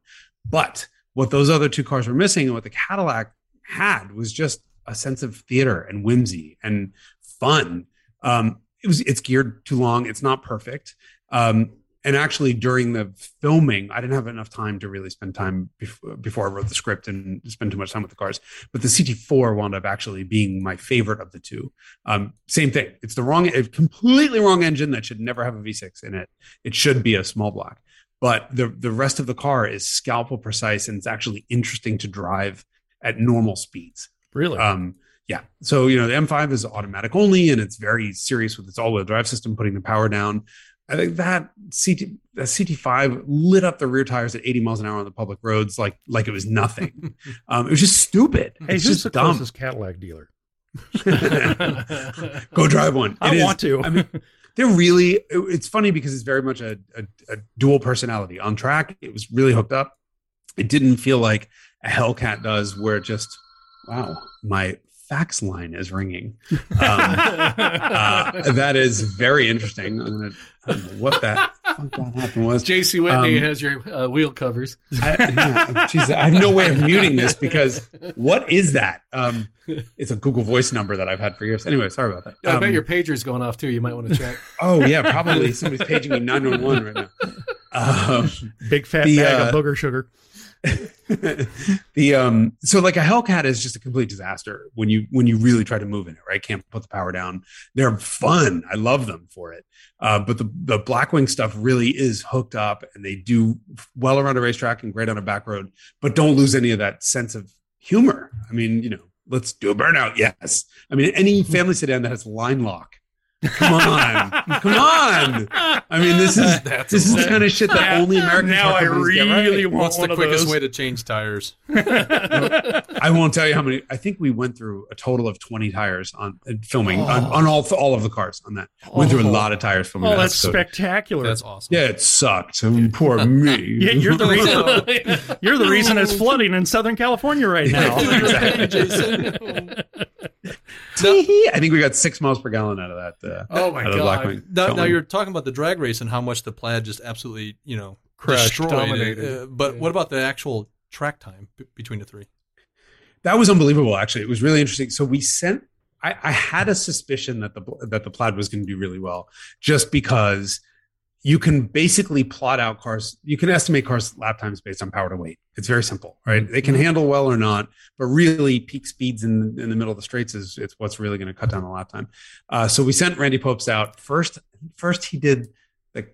But what those other two cars were missing and what the Cadillac had was just a sense of theater and whimsy and fun. Um, it was it's geared too long. It's not perfect. Um, and actually, during the filming, I didn't have enough time to really spend time before, before I wrote the script and spend too much time with the cars. But the CT4 wound up actually being my favorite of the two. Um, same thing. It's the wrong, a completely wrong engine that should never have a V6 in it. It should be a small block. But the the rest of the car is scalpel precise and it's actually interesting to drive at normal speeds. Really? Um, yeah. So, you know, the M5 is automatic only and it's very serious with its all wheel drive system, putting the power down. I think that CT, that CT5 lit up the rear tires at 80 miles an hour on the public roads like like it was nothing. um, it was just stupid. hey, it's just the dumb. closest Cadillac dealer? Go drive one. I It is- want to. I mean, they're really. it- It's funny because it's very much a, a, a dual personality on track. It was really hooked up. It didn't feel like a Hellcat does, where it just wow, my fax line is ringing. Um, uh, that is very interesting. I'm gonna, I don't know what that, that happened was. JC Whitney Um, has your uh, wheel covers. I, yeah, geez, I have no way of muting this because what is that? Um, it's a Google Voice number that I've had for years. Anyway, sorry about that. I bet Um, your pager's going off too. You might want to check. Oh yeah, probably somebody's paging me nine one one right now. Um, Big fat the, bag uh, of booger sugar. the um, so like a Hellcat is just a complete disaster when you when you really try to move in it, right? Can't put the power down. They're fun. I love them for it. Uh, but the the Blackwing stuff really is hooked up, and they do well around a racetrack and great on a back road, but don't lose any of that sense of humor. I mean, you know, let's do a burnout. Yes. I mean, any family sedan that has line lock. Come on, come on. I mean, this is That's this is the kind of shit that only American now car I companies get right. really want What's one the of quickest those. way to change tires? I won't tell you how many. I think we went through a total of twenty tires on uh, filming on, Oh. on all all of the cars on that. Went through a Oh. lot of tires filming. Oh, that that's episode. spectacular. That's awesome. Yeah, it sucked. I mean, poor me. Yeah, you're the reason. You're the reason it's flooding in Southern California right now. I think we got six miles per gallon out of that. Uh, oh my out of the god! Now, now you're talking about the drag race and how much the plaid just absolutely, you know, Crushed, destroyed. dominated. Uh, but Yeah. what about the actual track time b- between the three? that was unbelievable. Actually, it was really interesting. So we sent. I, I had a suspicion that the that the plaid was going to do really well, just because you can basically plot out cars. You can estimate cars lap times based on power to weight. It's very simple, right? They can handle well or not, but really peak speeds in in the middle of the straights is it's what's really going to cut down the lap time. Uh, so we sent Randy Pobst out first. First, he did the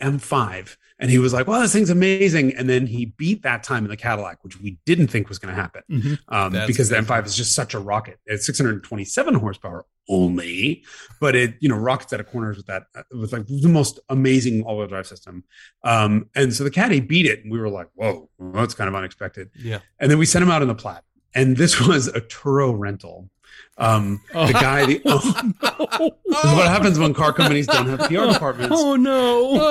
M5, and he was like, "Well, this thing's amazing," and then he beat that time in the Cadillac, which we didn't think was going to happen Mhm. um, because the. M5 is just such a rocket. It's 627 horsepower only, but it you know rockets out of corners with that with like the most amazing all-wheel drive system. Um, and so the Caddy beat it, and we were like, "Whoa, well, that's kind of unexpected." Yeah. And then we sent him out in the plaid, and this was a Turo rental. Um, the guy, the, this is what happens when car companies don't have PR departments. Oh no!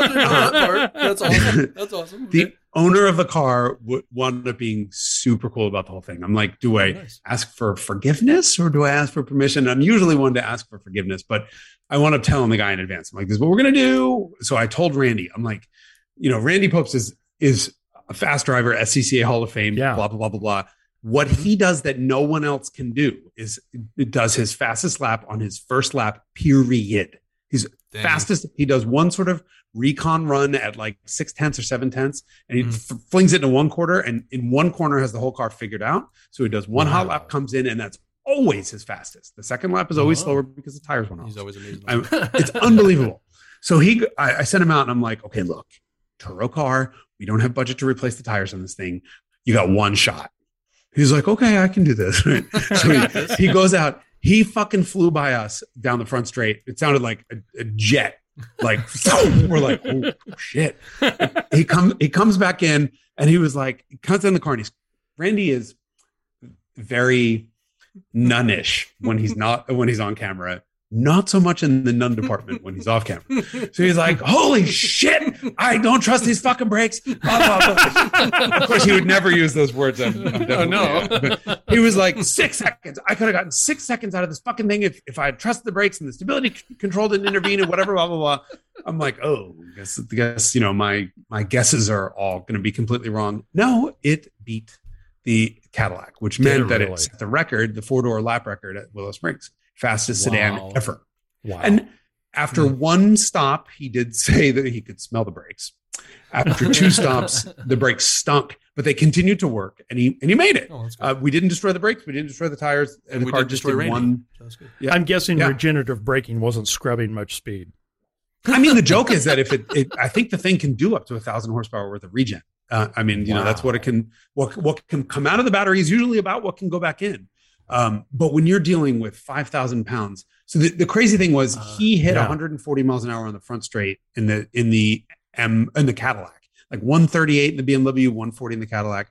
That's awesome. That's awesome. the owner of the car w- wound up being super cool about the whole thing. I'm like, do I nice. ask for forgiveness or do I ask for permission? I'm usually one to ask for forgiveness, but I wound up telling the guy in advance. I'm like, this is what we're gonna do. So I told Randy, I'm like, you know, Randy Pobst is is a fast driver, SCCA Hall of Fame, Yeah. blah blah blah blah blah. What he does that no one else can do is does his fastest lap on his first lap. Period. He's Dang. fastest. He does one sort of recon run at like six tenths or seven tenths, and he Mhm. f- flings it into one quarter, and in one corner has the whole car figured out. So he does one hot lap, comes in, and that's always his fastest. The second lap is always Wow. slower because the tires went off. He's always amazing. It's unbelievable. So he, I, I sent him out, and I'm like, okay, look, Turo car, we don't have budget to replace the tires on this thing. You got one shot. He's like, okay, I can do this. so he, he goes out he fucking flew by us down the front straight. It sounded like a, a jet. Like we're like, oh shit. He comes he comes back in and he was like, he comes in the car and he's Randy is very nunnish when he's not when he's on camera not so much in the nun department when he's off camera. So he's like, "Holy shit! I don't trust these fucking brakes." Blah, blah, blah. of course, he would never use those words. I'm, I'm Oh, no. he was like, six seconds. I could have gotten six seconds out of this fucking thing if, if I had trusted the brakes and the stability control didn't intervene and whatever, blah blah blah." I'm like, "Oh, guess, guess you know my my guesses are all going to be completely wrong." No, it beat the Cadillac, which meant that it set the record, the four door lap record at Willow Springs, fastest Wow. sedan ever. Wow. And after one stop, he did say that he could smell the brakes. After two stops, the brakes stunk, but they continued to work, and he and he made it. Oh. Uh, we didn't destroy the brakes, we didn't destroy the tires, and, and the we car just did Randy. one. Good. yeah. I'm guessing Yeah. regenerative braking wasn't scrubbing much speed. I mean, the joke is that if it, it, I think the thing can do up to a thousand horsepower worth of regen. Uh, I mean, you know, that's what it can. What what can come out of the battery is usually about what can go back in. Um, but when you're dealing with five thousand pounds, so the, the crazy thing was Uh, he hit yeah. 140 miles an hour on the front straight in the in the M in the Cadillac, like 138 in the BMW, 140 in the Cadillac.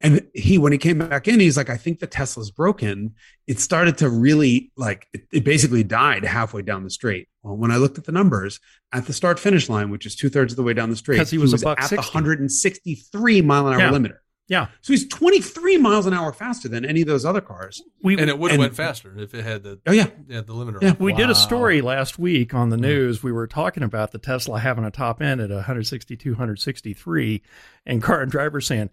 And he, when he came back in, he's like, I think the Tesla's broken. It started to really like, it, it basically died halfway down the straight. Well, when I looked at the numbers at the start finish line, which is two thirds of the way down the straight, 'Cause he was buck at the 163 mile an hour Yeah. limiter. Yeah. So he's 23 miles an hour faster than any of those other cars. We And it would have went faster if it had the Oh, yeah. yeah the limiter. Yeah. on. we did a story last week on the mm. news. We were talking about the Tesla having a top end at 162, 163, and car and driver saying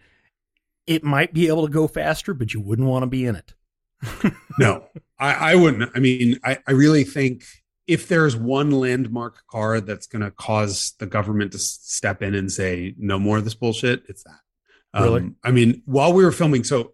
it might be able to go faster, but you wouldn't want to be in it. No, I, I wouldn't. I mean, I, I really think if there's one landmark car that's going to cause the government to step in and say no more of this bullshit, it's that. Um, Really? I mean, while we were filming, so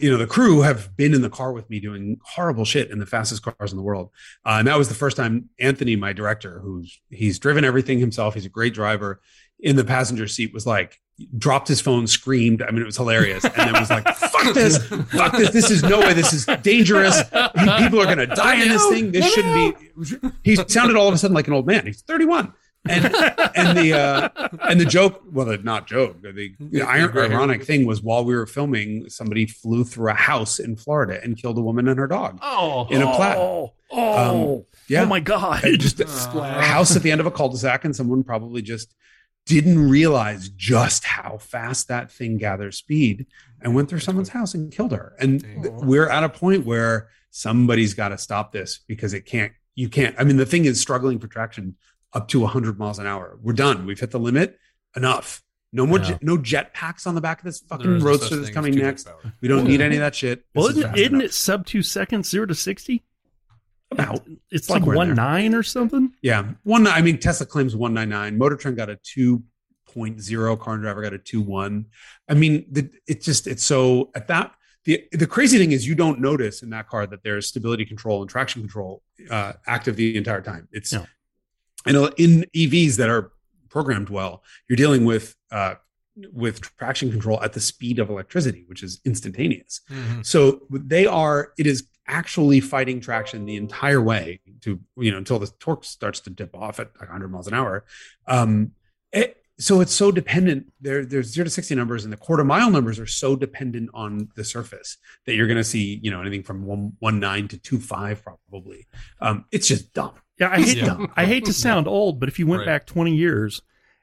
you know, the crew have been in the car with me doing horrible shit in the fastest cars in the world, uh, and that was the first time Anthony, my director, who's he's driven everything himself, he's a great driver, in the passenger seat was like dropped his phone, screamed. I mean, it was hilarious, and then was like, "Fuck this, fuck this. This is no way. This is dangerous. People are going to die in this thing. This shouldn't be." He sounded all of a sudden like an old man. He's 31. And and the uh, and the joke, well, the not joke, the, the ir- ironic thing was while we were filming, somebody flew through a house in Florida and killed a woman and her dog Oh, in a plaid. Oh, oh, yeah. oh my God. And just a Splash. house at the end of a cul-de-sac, and someone probably just didn't realize just how fast that thing gathers speed and went through someone's house and killed her. And th- we're at a point where somebody's got to stop this because it can't. You can't. I mean, the thing is struggling for traction up to 100 miles an hour. We're done. We've hit the limit. Enough. No more. Yeah. jet- no jet packs on the back of this fucking roadster that's coming next. power. We don't need any of that shit. Well, is isn't, fast isn't it sub two seconds, zero to 60? about? It's like Somewhere one there. nine or something. Yeah, one. I mean, Tesla claims one nine nine. Motor Trend got a two point zero. Car and Driver got a two one. I mean, the, it's just it's so at that. The, the crazy thing is you don't notice in that car that there's stability control and traction control uh, active the entire time. It's Yeah. Know in EVs that are programmed well, you're dealing with uh, with traction control at the speed of electricity, which is instantaneous. Mhm. So they are, it is actually fighting traction the entire way to, you know, until the torque starts to dip off at like 100 miles an hour. Um, so it's so dependent. There, there's zero to 60 numbers and the quarter mile numbers are so dependent on the surface that you're going to see, you know, anything from one, one nine to two five probably. Um, it's just dumb. Yeah, I hate Yeah. to, I hate to sound old, but if you went Right. back 20 years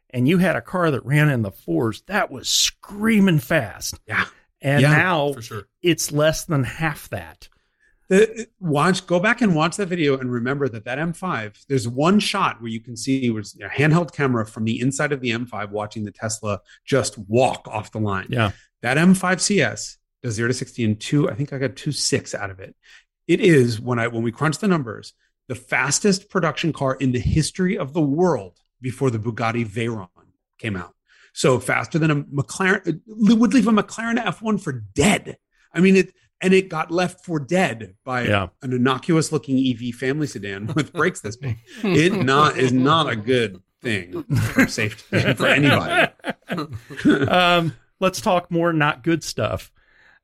and you had a car that ran in the fours, that was screaming fast. Yeah. And Yeah, now for sure. it's less than half that. The, watch, go back and watch that video and remember that that M5. There's one shot where you can see was a handheld camera from the inside of the M5 watching the Tesla just walk off the line. Yeah. That M5 CS does zero to sixty in two. I think I got two six out of it. It is when I when we crunch the numbers, the fastest production car in the history of the world before the Bugatti Veyron came out. So faster than a McLaren would leave a McLaren F1 for dead. I mean it and it got left for dead by Yeah. an innocuous looking EV family sedan with brakes this big. It not is not a good thing for safety for anybody. um, let's talk more not good stuff.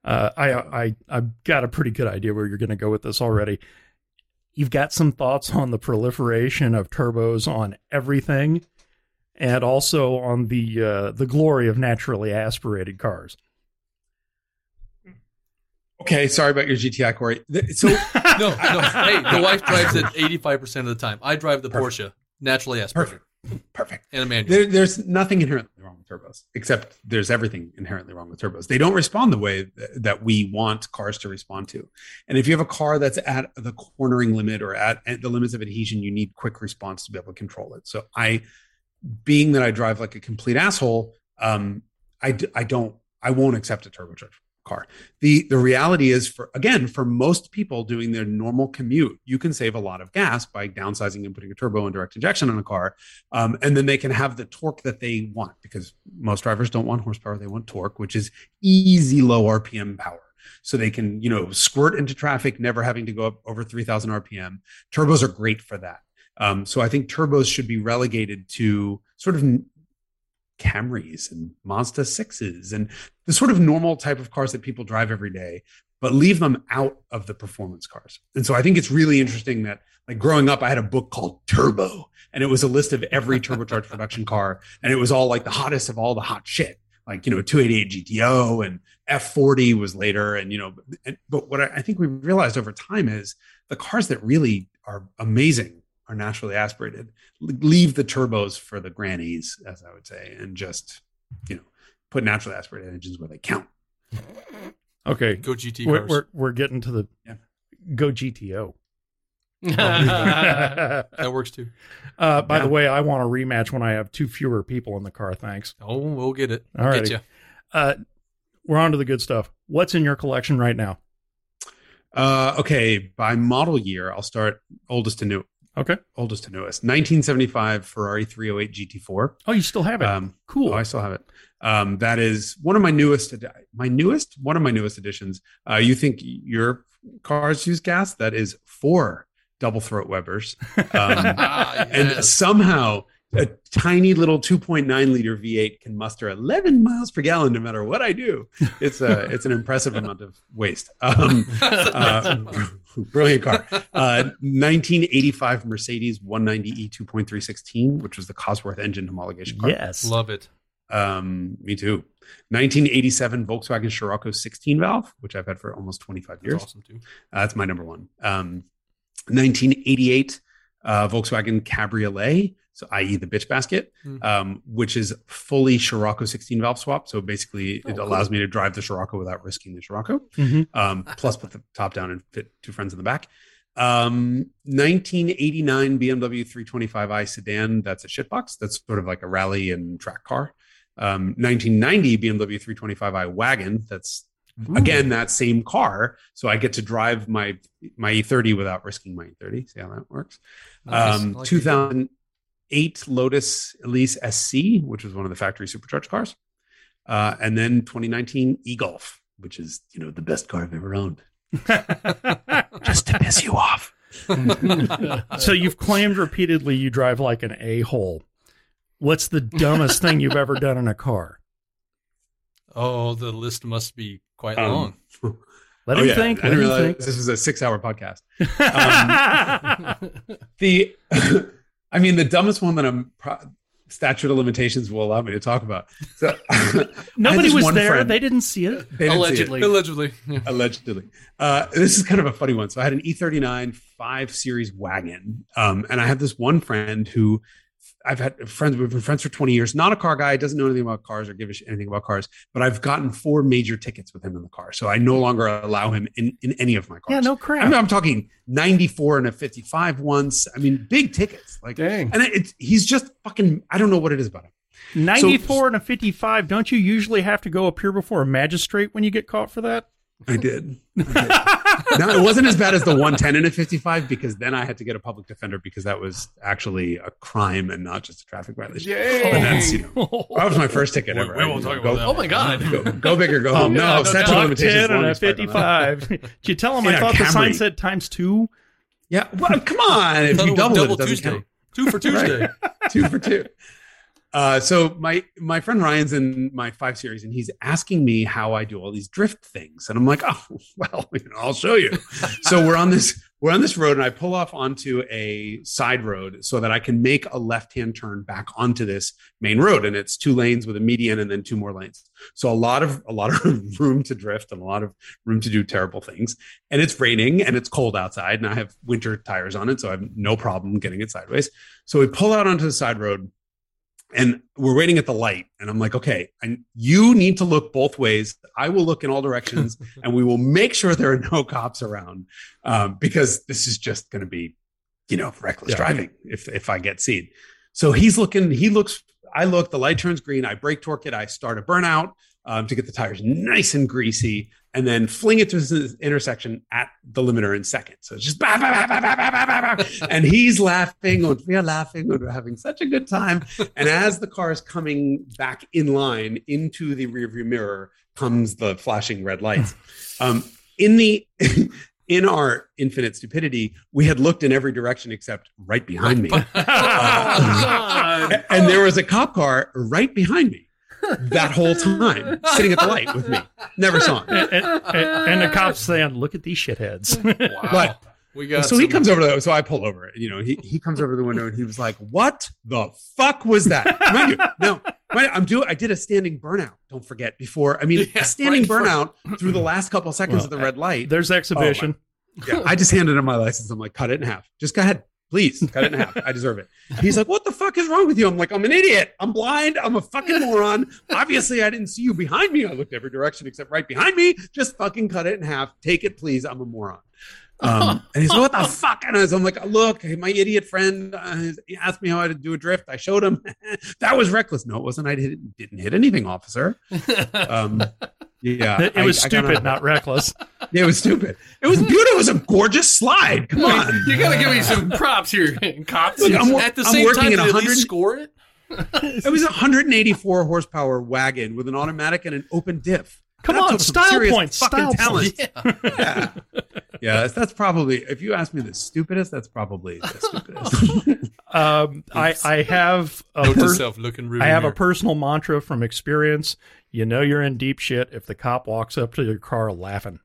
Uh, I, I I've got a pretty good idea where you're going to go with this already. You've got some thoughts on the proliferation of turbos on everything, and also on the uh, the glory of naturally aspirated cars. Okay, sorry about your GTI, Corey. So No, no. hey, the wife drives it 85% of the time. I drive the Porsche, naturally aspirated, perfect, perfect. and a manual. There, there's nothing inherently wrong with turbos, except there's everything inherently wrong with turbos. They don't respond the way th- that we want cars to respond to. And if you have a car that's at the cornering limit or at, at the limits of adhesion, you need quick response to be able to control it. So I, being that I drive like a complete asshole, um, I, d- I don't, I won't accept a turbocharged car. The the reality is for again for most people doing their normal commute, you can save a lot of gas by downsizing and putting a turbo and direct injection on a car, um, and then they can have the torque that they want because most drivers don't want horsepower; they want torque, which is easy low RPM power. So they can you know squirt into traffic, never having to go up over three thousand RPM. Turbos are great for that. Um, so I think turbos should be relegated to sort of Camrys and Mazda 6s and the sort of normal type of cars that people drive every day, but leave them out of the performance cars. And so I think it's really interesting that, like, growing up, I had a book called Turbo, and it was a list of every turbocharged production car, and it was all like the hottest of all the hot shit, like, you know, 288 GTO and F40 was later. And, you know, and, but what I, I think we realized over time is the cars that really are amazing are naturally aspirated. Leave the turbos for the grannies, as I would say, and just, you know, put naturally aspirated engines where they count. Okay, Go GT we're, we're we're getting to the Yeah. go GTO. that works too. Uh, by Yeah. the way, I want a rematch when I have two fewer people in the car. Thanks. Oh, we'll get it. All Get righty. you. Uh, we're on to the good stuff. What's in your collection right now? Uh, okay, by model year, I'll start oldest to new, Okay. oldest to newest. 1975 Ferrari 308 GT4. Oh, you still have it. Um, cool. Oh, I still have it. Um, that is one of my newest, my newest, one of my newest additions. Uh, you think your cars use gas? That is four double throat Webers. Um, Ah, and somehow a tiny little 2.9 liter V8 can muster 11 miles per gallon no matter what I do. It's a it's an impressive amount of waste. Um, uh, brilliant car. Uh, 1985 Mercedes 190e 2.316, which was the Cosworth engine homologation car. yes. Love it. Um, me too. 1987 Volkswagen Scirocco 16 valve, which I've had for almost 25 That's years. awesome too. Uh, that's my number one. Um, 1988 uh, Volkswagen Cabriolet, so i.e. the bitch basket, Hmm. um, which is fully Scirocco 16 valve swap. So basically, it Oh, cool. allows me to drive the Scirocco without risking the Scirocco. Mhm. Um, plus, put the top down and fit two friends in the back. Um, 1989 BMW 325i sedan. That's a shitbox. That's sort of like a rally and track car. Um, 1990 BMW 325i wagon. That's again that same car so i get to drive my my e30 without risking my e30 see how that works? Nice. um like 2008 lotus elise sc which was one of the factory supercharged cars. Uh, and then 2019 e-golf which is you know the best car i've ever owned. Just to piss you off. So you've claimed repeatedly you drive like an a hole. What's the dumbest thing you've ever done in a car? Oh, the list must be quite Um, long. Let oh, him yeah. think. i didn't realize think. this was a six hour podcast the i mean the dumbest one that i'm pro- statute of limitations will allow me to talk about so Nobody was there. friend- They didn't see it. They didn't see it. Allegedly. Allegedly. Yeah. allegedly. Uh, this is kind of a funny one. So I had an E39 5 Series wagon, um, and I had this one friend who I've had friends. We've been friends for 20 years. Not a car guy. Doesn't know anything about cars or give a shit anything about cars. But I've gotten four major tickets with him in the car, so I no longer allow him in, in any of my cars. Yeah, no I crap. mean, I'm talking 94 and a 55 once. I mean, big tickets. Like, Dang. and it's he's just fucking. I don't know what it is about him. 94 and a 55. Don't you usually have to go appear before a magistrate when you get caught for that? I did. I did. no, it wasn't as bad as the 110 and a 55 because then I had to get a public defender because that was actually a crime and not just a traffic violation. Dang. And that's, you know, that was my first ticket ever. we won't talk go, about that Oh my God. Go, go big or go home. yeah, no, no statute doubt. of limitations. 10 and a long expired on that. 55. Did you tell him In I a thought the sign said times two? Yeah, well, come on. If you it double, it, it doesn't Tuesday. count. Two for Tuesday. Two for two. Uh, so my my friend Ryan's in my five series, and he's asking me how I do all these drift things, and I'm like, oh well, you know, I'll show you. so we're on this we're on this road, and I pull off onto a side road so that I can make a left hand turn back onto this main road, and it's two lanes with a median and then two more lanes. So a lot of a lot of room to drift and a lot of room to do terrible things. And it's raining and it's cold outside, and I have winter tires on it, so I have no problem getting it sideways. So we pull out onto the side road and we're waiting at the light and i'm like okay and you need to look both ways i will look in all directions and we will make sure there are no cops around um, because this is just going to be you know reckless Yeah. driving if if i get seen so he's looking he looks i look the light turns green i brake torque it i start a burnout um, to get the tires nice and greasy and then fling it to this intersection at the limiter in second so it's just bah, bah, bah, and he's laughing and we're laughing and we're having such a good time. And as the car is coming back in line into the rearview mirror comes the flashing red lights. Um, in the in our infinite stupidity, we had looked in every direction except right behind me, God. and there was a cop car right behind me that whole time, sitting at the light with me. Never saw him. and, and, and the cops saying, "Look at these shitheads." Wow. But- we got so he comes over to so I pull over. You know, he, he comes over to the window and he was like, "What the fuck was that?" Mind you, no, mind you, I'm doing. I did a standing burnout. Don't forget before. I mean, Yeah, a standing right, burnout through the last couple seconds Well, of the red light. There's oh exhibition. Yeah, I just handed him my license. I'm like, cut it in half. Just go ahead. Please cut it in half. I deserve it. He's like, what the fuck is wrong with you? I'm like, I'm an idiot. I'm blind. I'm a fucking moron. Obviously, I didn't see you behind me. I looked every direction except right behind me. Just fucking cut it in half. Take it, please. I'm a moron. Um, and he's like, what the fuck? And I was, I'm like, look, my idiot friend, uh, asked me how to do a drift. I showed him. that was reckless. No, it wasn't. I didn't, didn't hit anything, officer. Um, yeah. it, it was I stupid, on- not reckless. It was stupid. It was beautiful. It was a gorgeous slide. Come on. You gotta give me some props here, cops. Look, I'm At the I'm same working time, at did they at 100 least score it? It was a 184 horsepower wagon with an automatic and an open diff. Come That on, took some style serious points, fucking style talent. points. Yeah, yeah. That's, that's probably. If you ask me the stupidest, that's probably the stupidest. Um, I I have a per- self, look I have a personal mantra from experience. You know you're in deep shit if the cop walks up to your car laughing.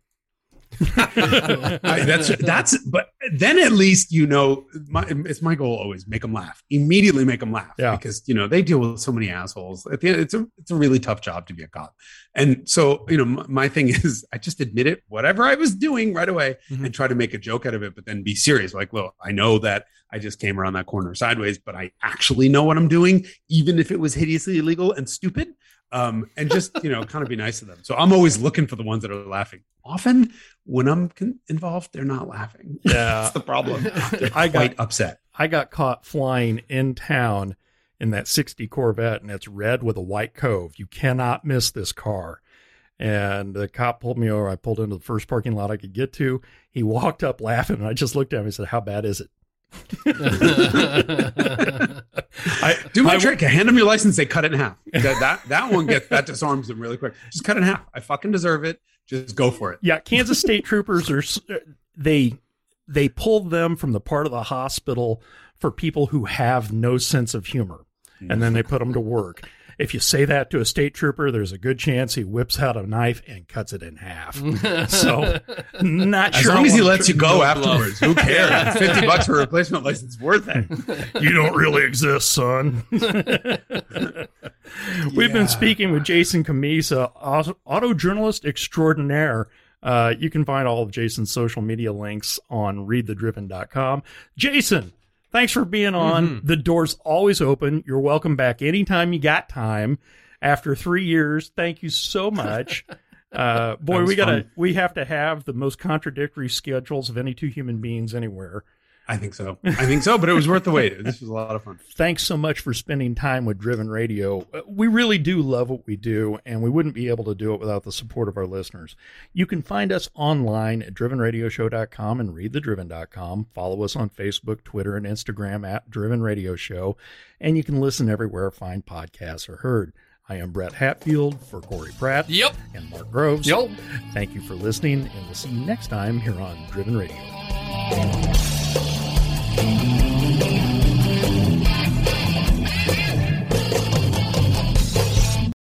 I, that's that's. But then at least you know. My, it's my goal always make them laugh. Immediately make them laugh. Yeah. Because you know they deal with so many assholes. At the end, it's a it's a really tough job to be a cop. And so you know my, my thing is I just admit it whatever I was doing right away Mhm. and try to make a joke out of it, but then be serious. Like, look, I know that I just came around that corner sideways, but I actually know what I'm doing, even if it was hideously illegal and stupid. Um, and just you know, kind of be nice to them. So I'm always looking for the ones that are laughing. Often, when I'm con- involved, they're not laughing. Yeah. That's the problem. They're I got- upset. I got caught flying in town in that 60 Corvette, and it's red with a white cove. You cannot miss this car. And the cop pulled me over. I pulled into the first parking lot I could get to. He walked up laughing, and I just looked at him and said, How bad is it? I, Do my I- trick. I hand them your license. They cut it in half. That that, that one gets that disarms them really quick. Just cut it in half. I fucking deserve it. Just go for it. Yeah, Kansas State troopers are uh, they they pulled them from the part of the hospital for people who have no sense of humor, and then they put them to work. If you say that to a state trooper, there's a good chance he whips out a knife and cuts it in half. so, not As sure. As long as he wanna lets you go no afterwards, who cares? Fifty bucks for a replacement license worth it. you don't really exist, son. We've been speaking with Jason Cammisa, auto, auto journalist extraordinaire. Uh, you can find all of Jason's social media links on readthedriven.com. Jason, thanks for being on. The door's always open. You're welcome back anytime you got time. After three years, thank you so much. Uh, boy, we gotta fun. we have to have the most contradictory schedules of any two human beings anywhere. I think so. I think so. But it was worth the wait. This was a lot of fun. thanks so much for spending time with Driven Radio. Uh, We really do love what we do, and we wouldn't be able to do it without the support of our listeners. You can find us online at drivenradioshow.com and readthedriven.com. Follow us on Facebook, Twitter, and Instagram at Driven Radio Show, and you can listen everywhere fine podcasts are heard. I am Brett Hatfield for Corey Pratt Yep. and Mark Groves. Yep. Thank you for listening, and we'll see you next time here on Driven Radio. Thank you.